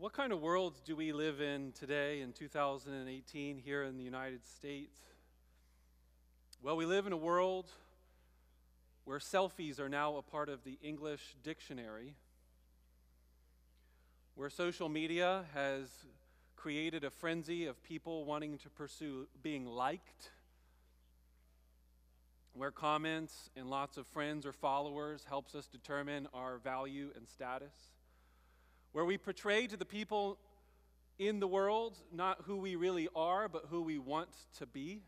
What kind of world do we live in today in 2018 here in the United States? Well, we live in a world where selfies are now a part of the English dictionary, where social media has created a frenzy of people wanting to pursue being liked, where comments and lots of friends or followers helps us determine our value and status, where we portray to the people in the world not who we really are, but who we want to be.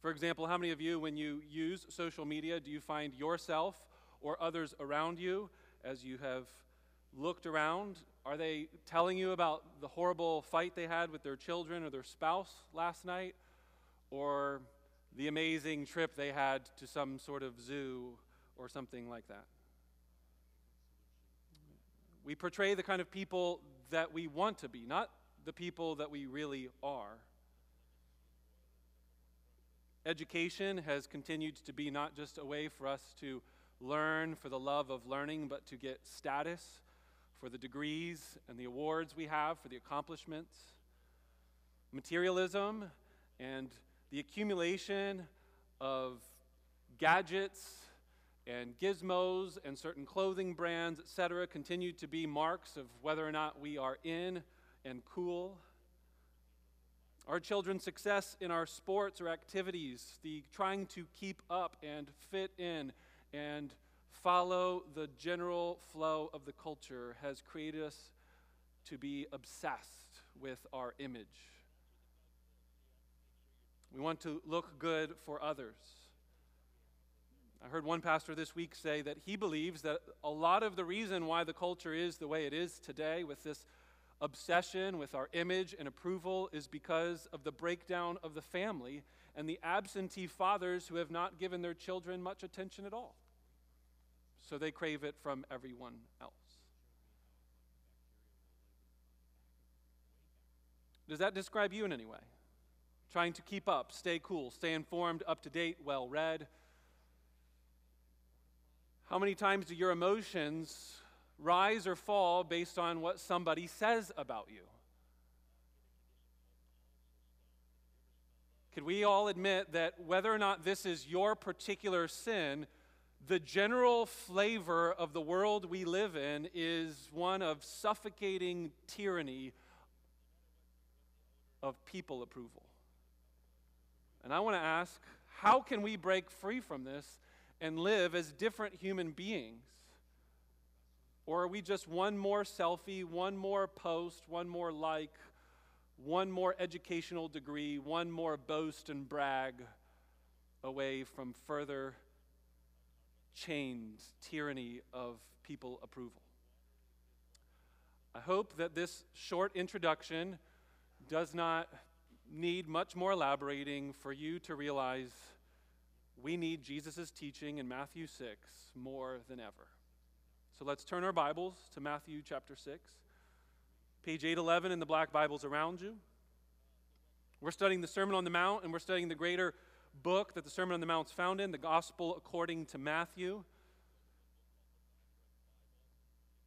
For example, how many of you, when you use social media, do you find yourself or others around you as you have looked around? Are they telling you about the horrible fight they had with their children or their spouse last night? Or the amazing trip they had to some sort of zoo or something like that? We portray the kind of people that we want to be, not the people that we really are. Education has continued to be not just a way for us to learn for the love of learning, but to get status for the degrees and the awards we have, for the accomplishments. Materialism and the accumulation of gadgets and gizmos and certain clothing brands, etc., continue to be marks of whether or not we are in and cool. Our children's success in our sports or activities, the trying to keep up and fit in and follow the general flow of the culture has created us to be obsessed with our image. We want to look good for others. I heard one pastor this week say that he believes that a lot of the reason why the culture is the way it is today, with this obsession with our image and approval is because of the breakdown of the family and the absentee fathers who have not given their children much attention at all. So they crave it from everyone else. Does that describe you in any way? Trying to keep up, stay cool, stay informed, up to date, well read. How many times do your emotions rise or fall based on what somebody says about you. Could we all admit that whether or not this is your particular sin, the general flavor of the world we live in is one of suffocating tyranny of people approval? And I want to ask how can we break free from this and live as different human beings? Or are we just one more selfie, one more post, one more like, one more educational degree, one more boast and brag away from further chains, tyranny of people approval? I hope that this short introduction does not need much more elaborating for you to realize we need Jesus' teaching in Matthew 6 more than ever. So let's turn our Bibles to Matthew chapter 6, page 811 in the black Bibles around you. We're studying the Sermon on the Mount, and we're studying the greater book that the Sermon on the Mount's found in, the Gospel according to Matthew.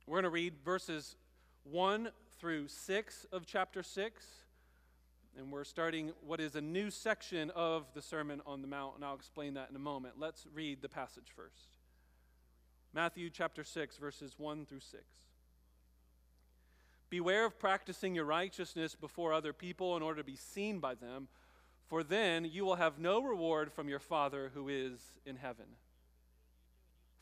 We're going to read verses 1 through 6 of chapter 6. And we're starting what is a new section of the Sermon on the Mount, and I'll explain that in a moment. Let's read the passage first. Matthew chapter 6, verses 1 through 6. Beware of practicing your righteousness before other people in order to be seen by them, for then you will have no reward from your Father who is in heaven.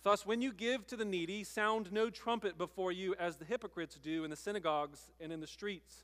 Thus, when you give to the needy, sound no trumpet before you as the hypocrites do in the synagogues and in the streets,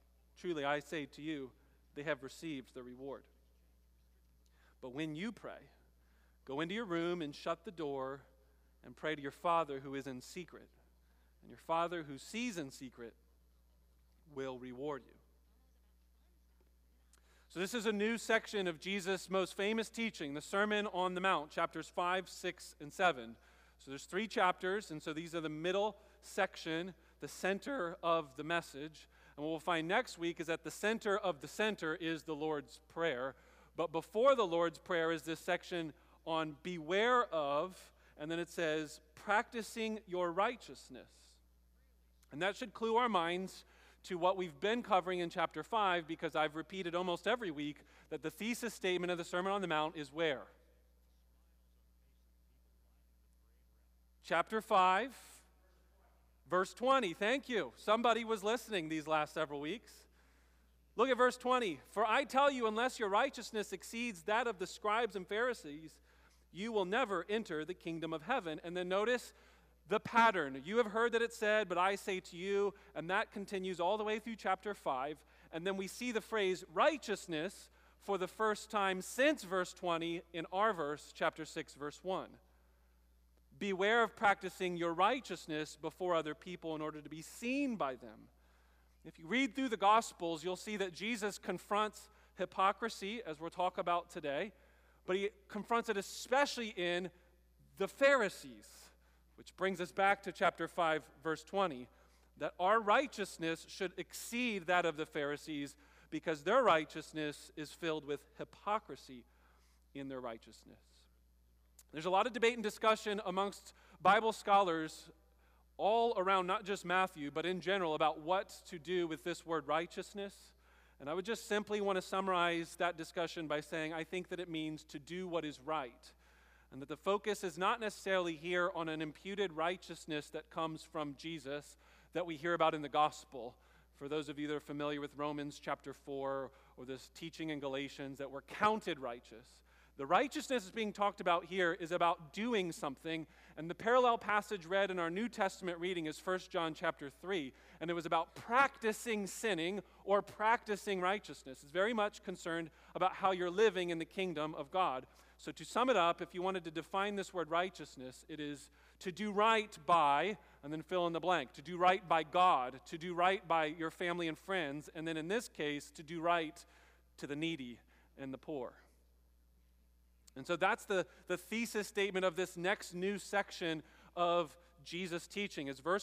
Truly, I say to you, they have received the reward. But when you pray, go into your room and shut the door and pray to your Father who is in secret. And your Father who sees in secret will reward you. So, this is a new section of Jesus' most famous teaching, the Sermon on the Mount, chapters 5, 6, and 7. So, there's three chapters, and so these are the middle section, the center of the message. And what we'll find next week is that the center of the center is the Lord's Prayer. But before the Lord's Prayer is this section on beware of, and then it says, practicing your righteousness. And that should clue our minds to what we've been covering in chapter 5 because I've repeated almost every week that the thesis statement of the Sermon on the Mount is where? Chapter 5, verse 20. Thank you. Somebody was listening these last several weeks. Look at verse 20. For I tell you, unless your righteousness exceeds that of the scribes and Pharisees, you will never enter the kingdom of heaven. And then notice the pattern. You have heard that it said, but I say to you, and that continues all the way through chapter 5. And then we see the phrase righteousness for the first time since verse 20 in our verse, chapter 6, verse 1. Beware of practicing your righteousness before other people in order to be seen by them. If you read through the Gospels, you'll see that Jesus confronts hypocrisy, as we'll talk about today, but he confronts it especially in the Pharisees, which brings us back to chapter 5, verse 20, that our righteousness should exceed that of the Pharisees because their righteousness is filled with hypocrisy in their righteousness. There's a lot of debate and discussion amongst Bible scholars all around not just Matthew, but in general about what to do with this word righteousness. And I would just simply want to summarize that discussion by saying I think that it means to do what is right. And that the focus is not necessarily here on an imputed righteousness that comes from Jesus that we hear about in the gospel. For those of you that are familiar with Romans chapter 4 or this teaching in Galatians, that we're counted righteous. The righteousness that's being talked about here is about doing something, and the parallel passage read in our New Testament reading is 1 John chapter 3, and it was about practicing sinning or practicing righteousness. It's very much concerned about how you're living in the kingdom of God. So, to sum it up, if you wanted to define this word righteousness, it is to do right by, and then fill in the blank, to do right by God, to do right by your family and friends, and then in this case, to do right to the needy and the poor. And so that's the, the thesis statement of this next new section of Jesus' teaching. Is verse